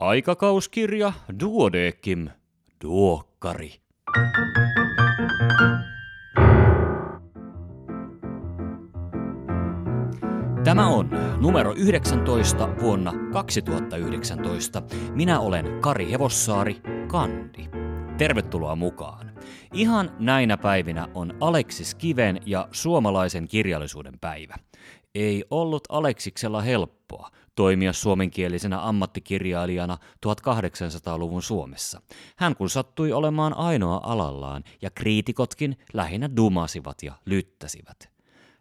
Aikakauskirja Duodekim Duokkari. Tämä on numero 19 vuonna 2019. Minä olen Kari Hevossaari, Kandi. Tervetuloa mukaan. Ihan näinä päivinä on Aleksis Kiven ja suomalaisen kirjallisuuden päivä. Ei ollut Aleksiksella helppoa toimia suomenkielisenä ammattikirjailijana 1800-luvun Suomessa. Hän kun sattui olemaan ainoa alallaan ja kriitikotkin lähinnä dumasivat ja lyttäsivät.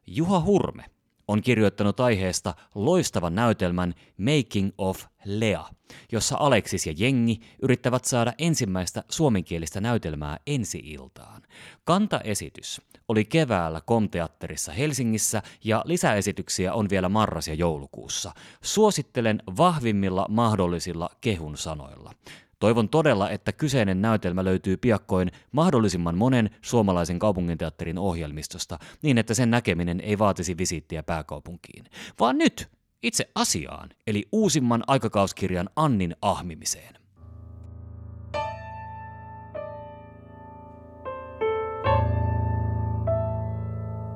Juha Hurme on kirjoittanut aiheesta loistavan näytelmän Making of Lea, jossa Aleksis ja jengi yrittävät saada ensimmäistä suomenkielistä näytelmää ensi-iltaan. Kantaesitys oli keväällä Komteatterissa Helsingissä ja lisäesityksiä on vielä marras- ja joulukuussa. Suosittelen vahvimmilla mahdollisilla kehun sanoilla. Toivon todella, että kyseinen näytelmä löytyy piakkoin mahdollisimman monen suomalaisen kaupunginteatterin ohjelmistosta, niin että sen näkeminen ei vaatisi visiittiä pääkaupunkiin. Vaan nyt itse asiaan, eli uusimman aikakauskirjan Annin ahmimiseen.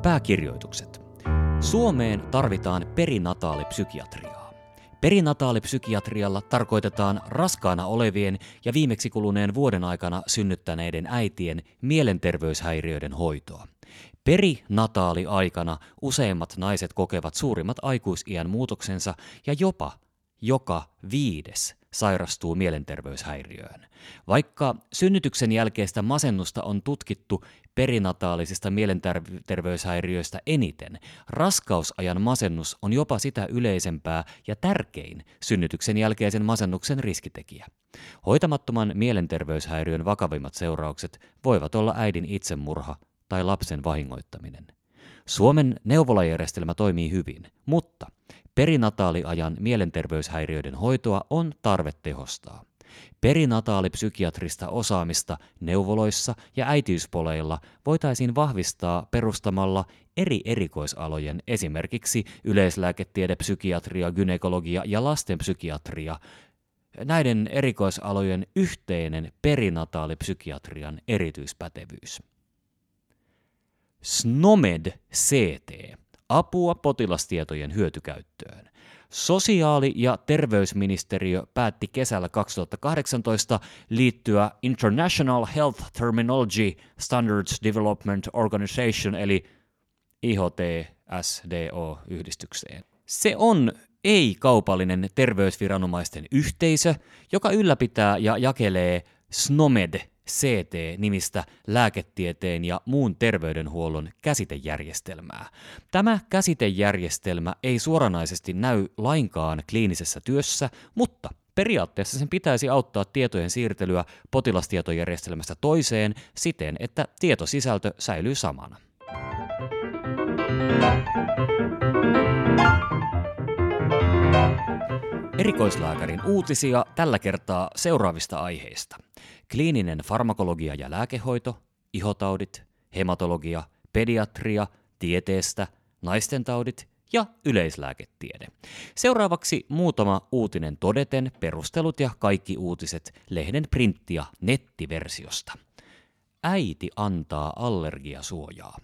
Pääkirjoitukset. Suomeen tarvitaan perinataalipsykiatriaa. Perinataalipsykiatrialla tarkoitetaan raskaana olevien ja viimeksi kuluneen vuoden aikana synnyttäneiden äitien mielenterveyshäiriöiden hoitoa. Perinataali-aikana useimmat naiset kokevat suurimmat aikuisiän muutoksensa ja jopa joka viides sairastuu mielenterveyshäiriöön. Vaikka synnytyksen jälkeistä masennusta on tutkittu perinataalisista mielenterveyshäiriöistä eniten, raskausajan masennus on jopa sitä yleisempää ja tärkein synnytyksen jälkeisen masennuksen riskitekijä. Hoitamattoman mielenterveyshäiriön vakavimmat seuraukset voivat olla äidin itsemurha tai lapsen vahingoittaminen. Suomen neuvolajärjestelmä toimii hyvin, mutta Perinataaliajan mielenterveyshäiriöiden hoitoa on tarve tehostaa. Perinataalipsykiatrista osaamista neuvoloissa ja äitiyspoleilla voitaisiin vahvistaa perustamalla eri erikoisalojen, esimerkiksi yleislääketiede, psykiatria, gynekologia ja lastenpsykiatria, näiden erikoisalojen yhteinen perinataalipsykiatrian erityispätevyys. SNOMED CT apua potilastietojen hyötykäyttöön. Sosiaali- ja terveysministeriö päätti kesällä 2018 liittyä International Health Terminology Standards Development Organization eli IHTSDO-yhdistykseen. Se on ei-kaupallinen terveysviranomaisten yhteisö, joka ylläpitää ja jakelee SNOMED CT-nimistä lääketieteen ja muun terveydenhuollon käsitejärjestelmää. Tämä käsitejärjestelmä ei suoranaisesti näy lainkaan kliinisessä työssä, mutta Periaatteessa sen pitäisi auttaa tietojen siirtelyä potilastietojärjestelmästä toiseen siten, että tietosisältö säilyy samana. Erikoislääkärin uutisia tällä kertaa seuraavista aiheista – kliininen farmakologia ja lääkehoito, ihotaudit, hematologia, pediatria, tieteestä, naistentaudit ja yleislääketiede. Seuraavaksi muutama uutinen todeten, perustelut ja kaikki uutiset lehden printti- ja nettiversiosta. Äiti antaa allergiasuojaa.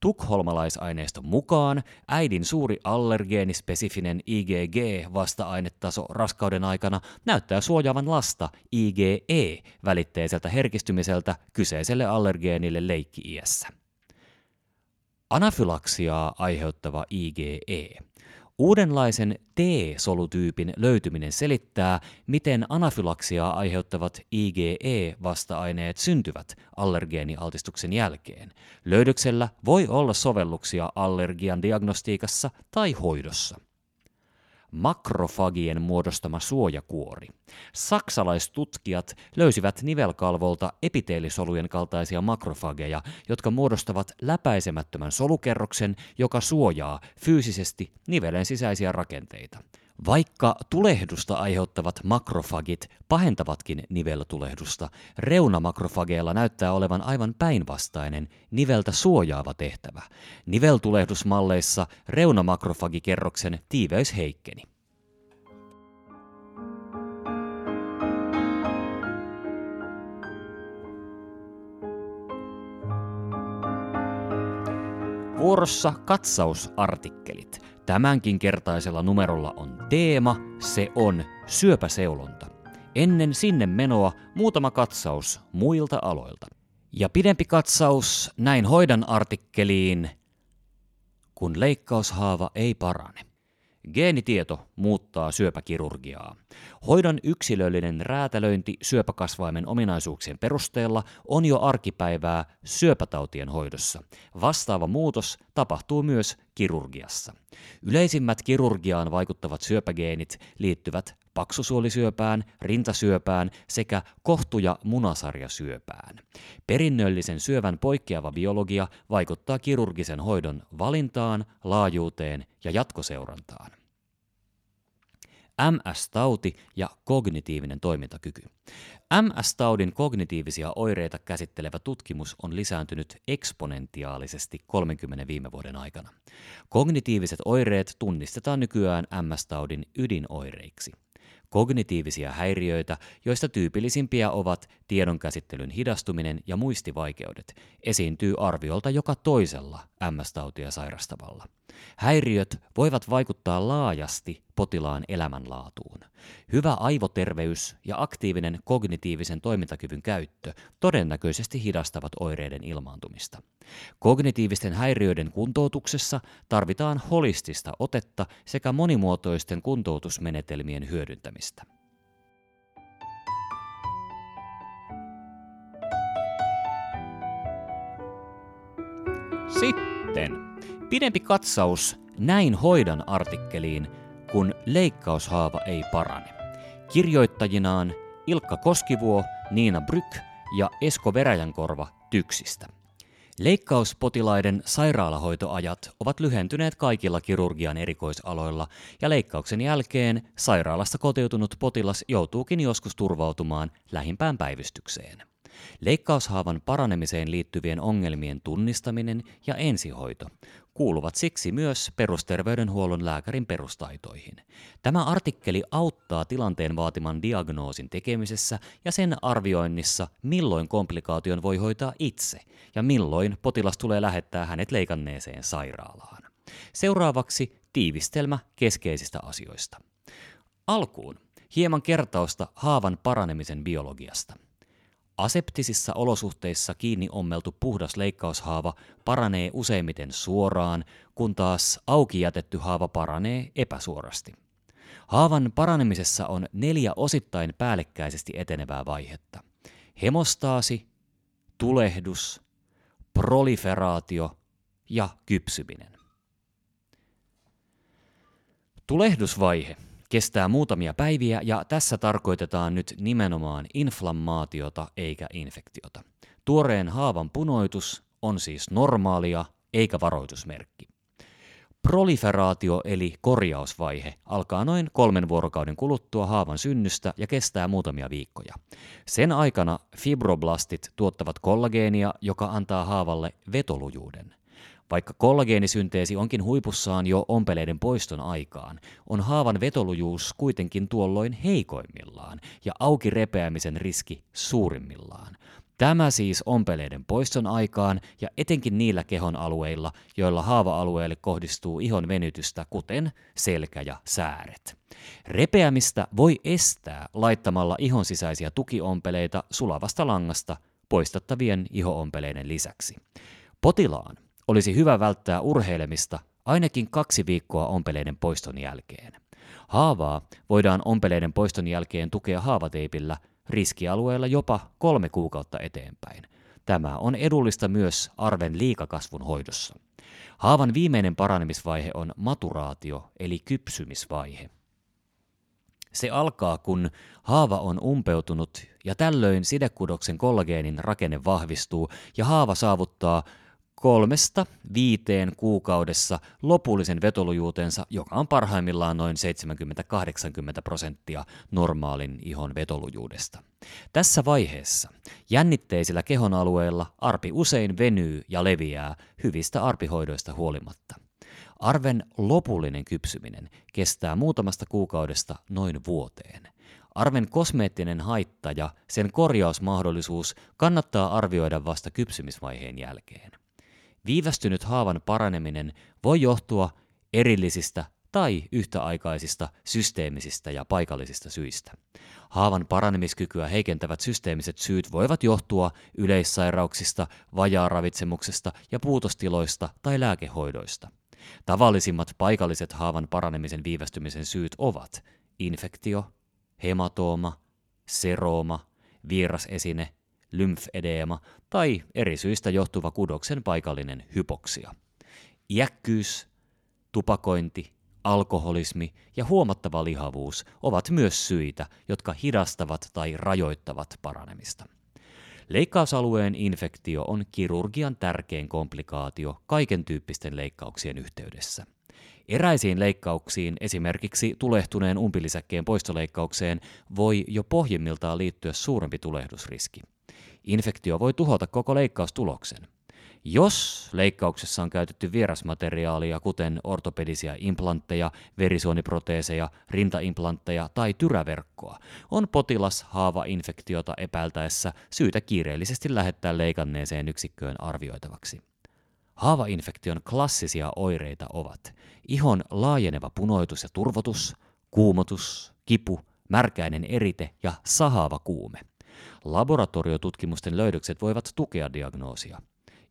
Tukholmalaisaineiston mukaan äidin suuri allergeenispesifinen IgG-vasta-ainetaso raskauden aikana näyttää suojaavan lasta IgE-välitteiseltä herkistymiseltä kyseiselle allergeenille leikki-iässä. Anafylaksiaa aiheuttava IgE Uudenlaisen T-solutyypin löytyminen selittää, miten anafylaksiaa aiheuttavat IgE-vasta-aineet syntyvät allergeenialtistuksen jälkeen. Löydöksellä voi olla sovelluksia allergian diagnostiikassa tai hoidossa makrofagien muodostama suojakuori. Saksalaistutkijat löysivät nivelkalvolta epiteelisolujen kaltaisia makrofageja, jotka muodostavat läpäisemättömän solukerroksen, joka suojaa fyysisesti nivelen sisäisiä rakenteita. Vaikka tulehdusta aiheuttavat makrofagit pahentavatkin niveltulehdusta, reunamakrofageilla näyttää olevan aivan päinvastainen, niveltä suojaava tehtävä. Niveltulehdusmalleissa reunamakrofagikerroksen tiiveys heikkeni. Vuorossa katsausartikkelit. Tämänkin kertaisella numerolla on teema, se on syöpäseulonta. Ennen sinne menoa muutama katsaus muilta aloilta. Ja pidempi katsaus näin hoidan artikkeliin, kun leikkaushaava ei parane. Geenitieto muuttaa syöpäkirurgiaa. Hoidon yksilöllinen räätälöinti syöpäkasvaimen ominaisuuksien perusteella on jo arkipäivää syöpätautien hoidossa. Vastaava muutos tapahtuu myös kirurgiassa. Yleisimmät kirurgiaan vaikuttavat syöpägeenit liittyvät paksusuolisyöpään, rintasyöpään sekä kohtu- ja munasarjasyöpään. Perinnöllisen syövän poikkeava biologia vaikuttaa kirurgisen hoidon valintaan, laajuuteen ja jatkoseurantaan. MS-tauti ja kognitiivinen toimintakyky. MS-taudin kognitiivisia oireita käsittelevä tutkimus on lisääntynyt eksponentiaalisesti 30 viime vuoden aikana. Kognitiiviset oireet tunnistetaan nykyään MS-taudin ydinoireiksi – kognitiivisia häiriöitä, joista tyypillisimpiä ovat tiedonkäsittelyn hidastuminen ja muistivaikeudet, esiintyy arviolta joka toisella MS-tautia sairastavalla. Häiriöt voivat vaikuttaa laajasti potilaan elämänlaatuun. Hyvä aivoterveys ja aktiivinen kognitiivisen toimintakyvyn käyttö todennäköisesti hidastavat oireiden ilmaantumista. Kognitiivisten häiriöiden kuntoutuksessa tarvitaan holistista otetta sekä monimuotoisten kuntoutusmenetelmien hyödyntämistä. Sitten pidempi katsaus näin hoidan artikkeliin, kun leikkaushaava ei parane. Kirjoittajinaan Ilkka Koskivuo, Niina Bryk ja Esko Veräjänkorva Tyksistä. Leikkauspotilaiden sairaalahoitoajat ovat lyhentyneet kaikilla kirurgian erikoisaloilla ja leikkauksen jälkeen sairaalasta kotiutunut potilas joutuukin joskus turvautumaan lähimpään päivystykseen. Leikkaushaavan paranemiseen liittyvien ongelmien tunnistaminen ja ensihoito kuuluvat siksi myös perusterveydenhuollon lääkärin perustaitoihin. Tämä artikkeli auttaa tilanteen vaatiman diagnoosin tekemisessä ja sen arvioinnissa, milloin komplikaation voi hoitaa itse ja milloin potilas tulee lähettää hänet leikanneeseen sairaalaan. Seuraavaksi tiivistelmä keskeisistä asioista. Alkuun hieman kertausta haavan paranemisen biologiasta – Aseptisissa olosuhteissa kiinni ommeltu puhdas leikkaushaava paranee useimmiten suoraan, kun taas auki jätetty haava paranee epäsuorasti. Haavan paranemisessa on neljä osittain päällekkäisesti etenevää vaihetta. Hemostaasi, tulehdus, proliferaatio ja kypsyminen. Tulehdusvaihe kestää muutamia päiviä ja tässä tarkoitetaan nyt nimenomaan inflammaatiota eikä infektiota. Tuoreen haavan punoitus on siis normaalia eikä varoitusmerkki. Proliferaatio eli korjausvaihe alkaa noin kolmen vuorokauden kuluttua haavan synnystä ja kestää muutamia viikkoja. Sen aikana fibroblastit tuottavat kollageenia, joka antaa haavalle vetolujuuden. Vaikka kollageenisynteesi onkin huipussaan jo ompeleiden poiston aikaan, on haavan vetolujuus kuitenkin tuolloin heikoimmillaan ja auki repeämisen riski suurimmillaan. Tämä siis ompeleiden poiston aikaan ja etenkin niillä kehon alueilla, joilla haava-alueelle kohdistuu ihon venytystä, kuten selkä ja sääret. Repeämistä voi estää laittamalla ihon sisäisiä tukiompeleita sulavasta langasta poistettavien ihoompeleiden lisäksi. Potilaan olisi hyvä välttää urheilemista ainakin kaksi viikkoa ompeleiden poiston jälkeen. Haavaa voidaan ompeleiden poiston jälkeen tukea haavateipillä riskialueella jopa kolme kuukautta eteenpäin. Tämä on edullista myös arven liikakasvun hoidossa. Haavan viimeinen paranemisvaihe on maturaatio eli kypsymisvaihe. Se alkaa, kun haava on umpeutunut ja tällöin sidekudoksen kollageenin rakenne vahvistuu ja haava saavuttaa kolmesta viiteen kuukaudessa lopullisen vetolujuutensa, joka on parhaimmillaan noin 70-80 prosenttia normaalin ihon vetolujuudesta. Tässä vaiheessa jännitteisillä kehon alueilla arpi usein venyy ja leviää hyvistä arpihoidoista huolimatta. Arven lopullinen kypsyminen kestää muutamasta kuukaudesta noin vuoteen. Arven kosmeettinen haitta ja sen korjausmahdollisuus kannattaa arvioida vasta kypsymisvaiheen jälkeen. Viivästynyt haavan paraneminen voi johtua erillisistä tai yhtäaikaisista systeemisistä ja paikallisista syistä. Haavan paranemiskykyä heikentävät systeemiset syyt voivat johtua yleissairauksista, vajaaravitsemuksesta ja puutostiloista tai lääkehoidoista. Tavallisimmat paikalliset haavan paranemisen viivästymisen syyt ovat infektio, hematooma, serooma, vierasesine, lymfedeema tai eri syistä johtuva kudoksen paikallinen hypoksia. Iäkkyys, tupakointi, alkoholismi ja huomattava lihavuus ovat myös syitä, jotka hidastavat tai rajoittavat paranemista. Leikkausalueen infektio on kirurgian tärkein komplikaatio kaiken tyyppisten leikkauksien yhteydessä. Eräisiin leikkauksiin, esimerkiksi tulehtuneen umpilisäkkeen poistoleikkaukseen, voi jo pohjimmiltaan liittyä suurempi tulehdusriski. Infektio voi tuhota koko leikkaustuloksen. Jos leikkauksessa on käytetty vierasmateriaalia, kuten ortopedisia implantteja, verisuoniproteeseja, rintaimplantteja tai tyräverkkoa, on potilas haava-infektiota epäiltäessä syytä kiireellisesti lähettää leikanneeseen yksikköön arvioitavaksi. Haava-infektion klassisia oireita ovat ihon laajeneva punoitus ja turvotus, kuumotus, kipu, märkäinen erite ja sahaava kuume. Laboratoriotutkimusten löydökset voivat tukea diagnoosia.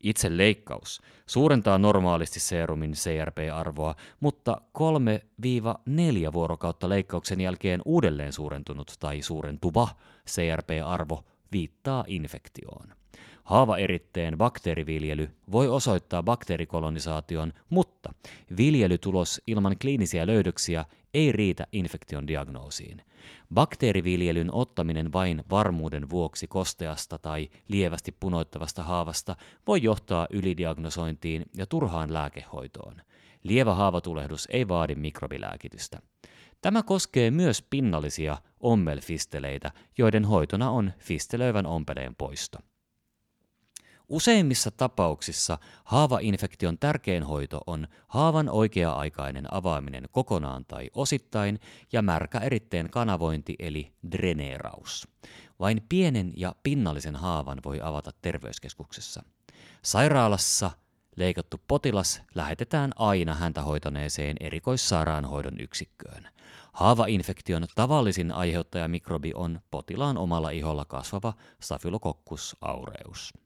Itse leikkaus suurentaa normaalisti serumin CRP-arvoa, mutta 3-4 vuorokautta leikkauksen jälkeen uudelleen suurentunut tai suurentuva CRP-arvo viittaa infektioon. Haavaeritteen bakteeriviljely voi osoittaa bakteerikolonisaation, mutta viljelytulos ilman kliinisiä löydöksiä ei riitä infektion diagnoosiin. Bakteeriviljelyn ottaminen vain varmuuden vuoksi kosteasta tai lievästi punoittavasta haavasta voi johtaa ylidiagnosointiin ja turhaan lääkehoitoon. Lievä haavatulehdus ei vaadi mikrobilääkitystä. Tämä koskee myös pinnallisia ommelfisteleitä, joiden hoitona on fistelöivän ompeleen poisto. Useimmissa tapauksissa haavainfektion tärkein hoito on haavan oikea-aikainen avaaminen kokonaan tai osittain ja märkä eritteen kanavointi eli dreneeraus. Vain pienen ja pinnallisen haavan voi avata terveyskeskuksessa. Sairaalassa leikattu potilas lähetetään aina häntä hoitaneeseen erikoissairaanhoidon yksikköön. Haavainfektion tavallisin aiheuttajamikrobi on potilaan omalla iholla kasvava Staphylococcus aureus.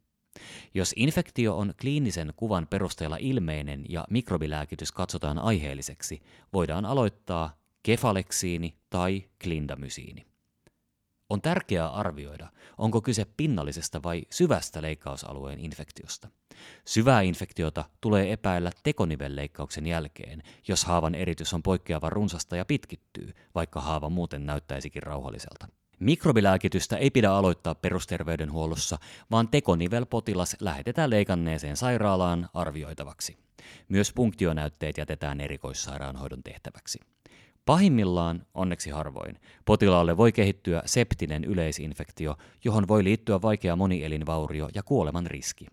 Jos infektio on kliinisen kuvan perusteella ilmeinen ja mikrobilääkitys katsotaan aiheelliseksi, voidaan aloittaa kefaleksiini tai klindamysiini. On tärkeää arvioida, onko kyse pinnallisesta vai syvästä leikkausalueen infektiosta. Syvää infektiota tulee epäillä tekonivelleikkauksen jälkeen, jos haavan eritys on poikkeava runsasta ja pitkittyy, vaikka haava muuten näyttäisikin rauhalliselta. Mikrobilääkitystä ei pidä aloittaa perusterveydenhuollossa, vaan tekonivelpotilas lähetetään leikanneeseen sairaalaan arvioitavaksi. Myös punktionäytteet jätetään erikoissairaanhoidon tehtäväksi. Pahimmillaan, onneksi harvoin, potilaalle voi kehittyä septinen yleisinfektio, johon voi liittyä vaikea monielinvaurio ja kuoleman riski.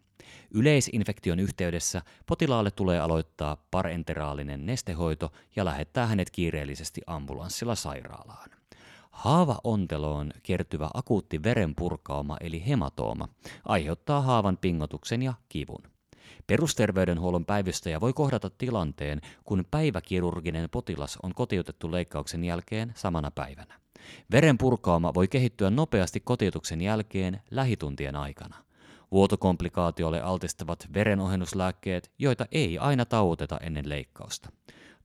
Yleisinfektion yhteydessä potilaalle tulee aloittaa parenteraalinen nestehoito ja lähettää hänet kiireellisesti ambulanssilla sairaalaan. Haavaonteloon kertyvä akuutti verenpurkauma eli hematooma aiheuttaa haavan pingotuksen ja kivun. Perusterveydenhuollon päivystäjä voi kohdata tilanteen, kun päiväkirurginen potilas on kotiutettu leikkauksen jälkeen samana päivänä. Verenpurkauma voi kehittyä nopeasti kotiutuksen jälkeen lähituntien aikana. Vuotokomplikaatiolle altistavat verenohennuslääkkeet, joita ei aina tauoteta ennen leikkausta.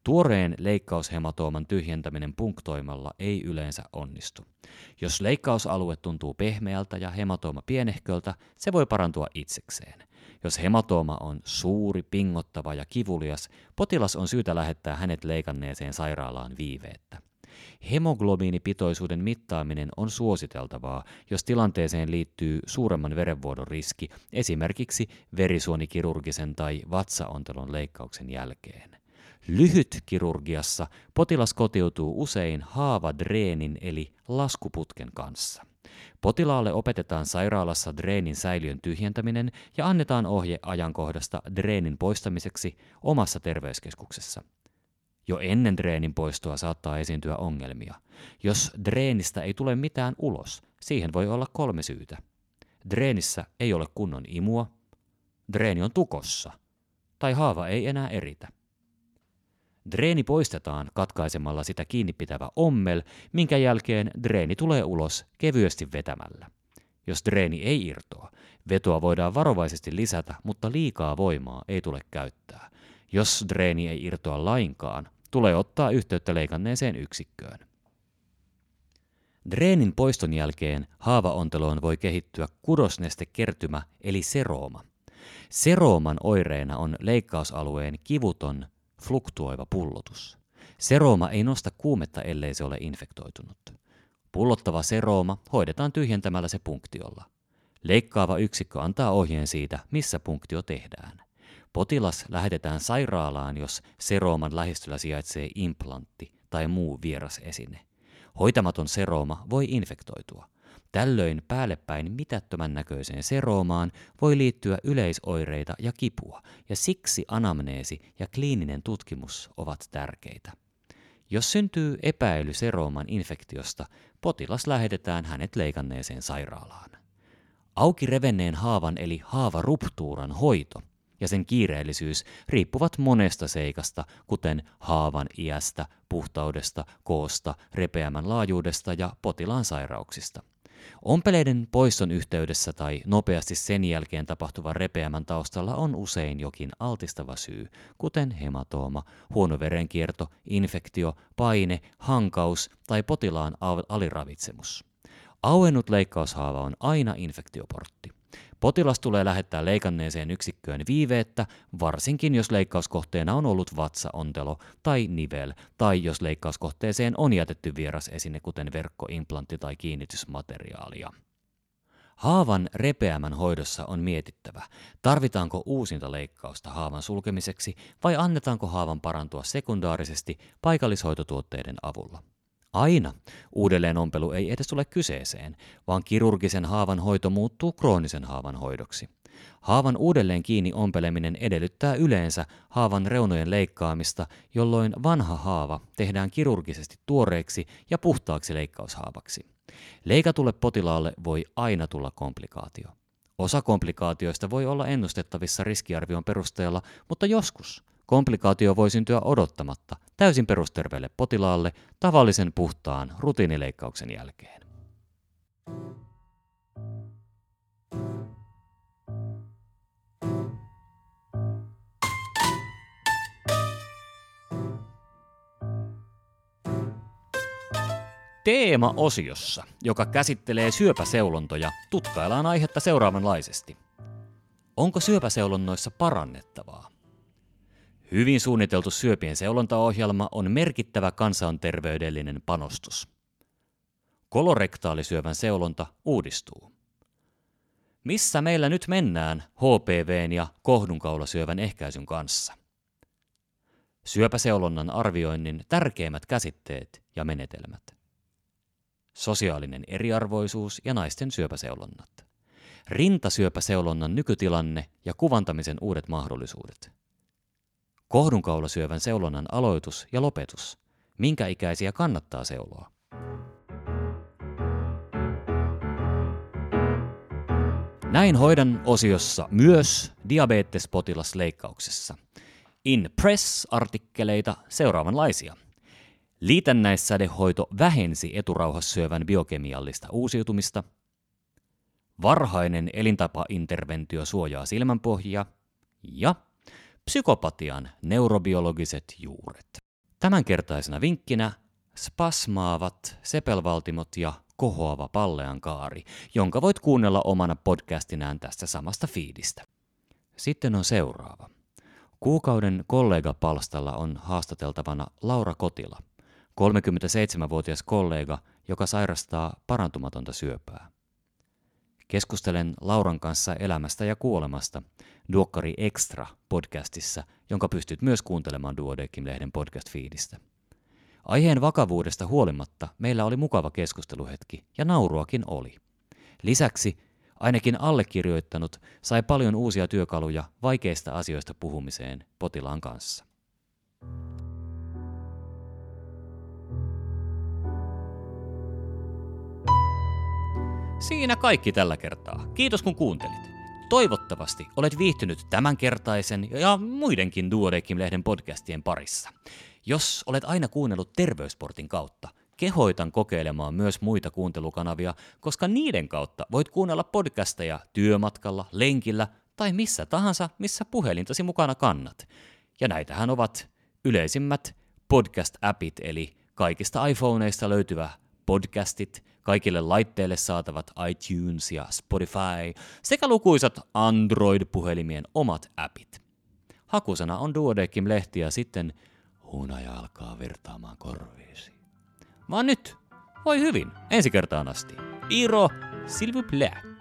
Tuoreen leikkaushematóman tyhjentäminen punktoimalla ei yleensä onnistu. Jos leikkausalue tuntuu pehmeältä ja hematooma pienehköltä, se voi parantua itsekseen. Jos hematooma on suuri, pingottava ja kivulias, potilas on syytä lähettää hänet leikanneeseen sairaalaan viiveettä. Hemoglobiinipitoisuuden mittaaminen on suositeltavaa, jos tilanteeseen liittyy suuremman verenvuodon riski, esimerkiksi verisuonikirurgisen tai vatsaontelon leikkauksen jälkeen. Lyhytkirurgiassa potilas kotiutuu usein haavadreenin eli laskuputken kanssa. Potilaalle opetetaan sairaalassa dreenin säiliön tyhjentäminen ja annetaan ohje ajankohdasta dreenin poistamiseksi omassa terveyskeskuksessa. Jo ennen dreenin poistoa saattaa esiintyä ongelmia. Jos dreenistä ei tule mitään ulos, siihen voi olla kolme syytä. Dreenissä ei ole kunnon imua, dreeni on tukossa tai haava ei enää eritä. Dreeni poistetaan katkaisemalla sitä kiinnipitävä ommel, minkä jälkeen dreeni tulee ulos kevyesti vetämällä. Jos dreeni ei irtoa, vetoa voidaan varovaisesti lisätä, mutta liikaa voimaa ei tule käyttää. Jos dreeni ei irtoa lainkaan, tulee ottaa yhteyttä leikanneeseen yksikköön. Dreenin poiston jälkeen haavaonteloon voi kehittyä kudosnestekertymä eli serooma. Serooman oireena on leikkausalueen kivuton, fluktuoiva pullotus. Serooma ei nosta kuumetta, ellei se ole infektoitunut. Pullottava serooma hoidetaan tyhjentämällä se punktiolla. Leikkaava yksikkö antaa ohjeen siitä, missä punktio tehdään. Potilas lähetetään sairaalaan, jos serooman lähistöllä sijaitsee implantti tai muu vieras esine. Hoitamaton serooma voi infektoitua. Tällöin päällepäin mitättömän näköiseen seroomaan voi liittyä yleisoireita ja kipua, ja siksi anamneesi ja kliininen tutkimus ovat tärkeitä. Jos syntyy epäily serooman infektiosta, potilas lähetetään hänet leikanneeseen sairaalaan. Auki revenneen haavan eli haavaruptuuran hoito ja sen kiireellisyys riippuvat monesta seikasta, kuten haavan iästä, puhtaudesta, koosta, repeämän laajuudesta ja potilaan sairauksista. Ompeleiden poiston yhteydessä tai nopeasti sen jälkeen tapahtuvan repeämän taustalla on usein jokin altistava syy, kuten hematooma, huono verenkierto, infektio, paine, hankaus tai potilaan aliravitsemus. Auennut leikkaushaava on aina infektioportti. Potilas tulee lähettää leikanneeseen yksikköön viiveettä, varsinkin jos leikkauskohteena on ollut vatsaontelo tai nivel, tai jos leikkauskohteeseen on jätetty vieras esine, kuten verkkoimplantti tai kiinnitysmateriaalia. Haavan repeämän hoidossa on mietittävä, tarvitaanko uusinta leikkausta haavan sulkemiseksi vai annetaanko haavan parantua sekundaarisesti paikallishoitotuotteiden avulla. Aina uudelleenompelu ei edes tule kyseeseen, vaan kirurgisen haavan hoito muuttuu kroonisen haavan hoidoksi. Haavan uudelleen kiinni ompeleminen edellyttää yleensä haavan reunojen leikkaamista, jolloin vanha haava tehdään kirurgisesti tuoreeksi ja puhtaaksi leikkaushaavaksi. Leikatulle potilaalle voi aina tulla komplikaatio. Osa komplikaatioista voi olla ennustettavissa riskiarvion perusteella, mutta joskus Komplikaatio voi syntyä odottamatta täysin perusterveelle potilaalle tavallisen puhtaan rutiinileikkauksen jälkeen. Teema-osiossa, joka käsittelee syöpäseulontoja, tutkaillaan aihetta seuraavanlaisesti. Onko syöpäseulonnoissa parannettavaa? Hyvin suunniteltu syöpien seulontaohjelma on merkittävä kansanterveydellinen panostus. Kolorektaalisyövän seulonta uudistuu. Missä meillä nyt mennään HPVn ja kohdunkaulasyövän ehkäisyn kanssa? Syöpäseulonnan arvioinnin tärkeimmät käsitteet ja menetelmät. Sosiaalinen eriarvoisuus ja naisten syöpäseulonnat. Rintasyöpäseulonnan nykytilanne ja kuvantamisen uudet mahdollisuudet – Kohdunkaulasyövän seulonnan aloitus ja lopetus. Minkä ikäisiä kannattaa seuloa? Näin hoidan osiossa myös diabetespotilasleikkauksessa. In Press-artikkeleita seuraavanlaisia. Liitännäissädehoito vähensi eturauhassyövän biokemiallista uusiutumista. Varhainen elintapainterventio suojaa silmänpohjia. Ja psykopatian neurobiologiset juuret. Tämänkertaisena vinkkinä spasmaavat sepelvaltimot ja kohoava pallean kaari, jonka voit kuunnella omana podcastinään tästä samasta fiidistä. Sitten on seuraava. Kuukauden kollega-palstalla on haastateltavana Laura Kotila, 37-vuotias kollega, joka sairastaa parantumatonta syöpää. Keskustelen Lauran kanssa elämästä ja kuolemasta Duokkari Extra podcastissa, jonka pystyt myös kuuntelemaan Duodekim-lehden podcast-fiidistä. Aiheen vakavuudesta huolimatta meillä oli mukava keskusteluhetki ja nauruakin oli. Lisäksi ainakin allekirjoittanut sai paljon uusia työkaluja vaikeista asioista puhumiseen potilaan kanssa. Siinä kaikki tällä kertaa. Kiitos kun kuuntelit. Toivottavasti olet viihtynyt tämänkertaisen ja muidenkin Duodekim-lehden podcastien parissa. Jos olet aina kuunnellut Terveysportin kautta, kehoitan kokeilemaan myös muita kuuntelukanavia, koska niiden kautta voit kuunnella podcasteja työmatkalla, lenkillä tai missä tahansa, missä puhelintasi mukana kannat. Ja näitähän ovat yleisimmät podcast-appit, eli kaikista iPhoneista löytyvä podcastit, kaikille laitteille saatavat iTunes ja Spotify sekä lukuisat Android-puhelimien omat appit. Hakusana on Duodekim-lehti ja sitten hunaja alkaa virtaamaan korviisi. Vaan nyt, voi hyvin, ensi kertaan asti. Iro, s'il vous plaît.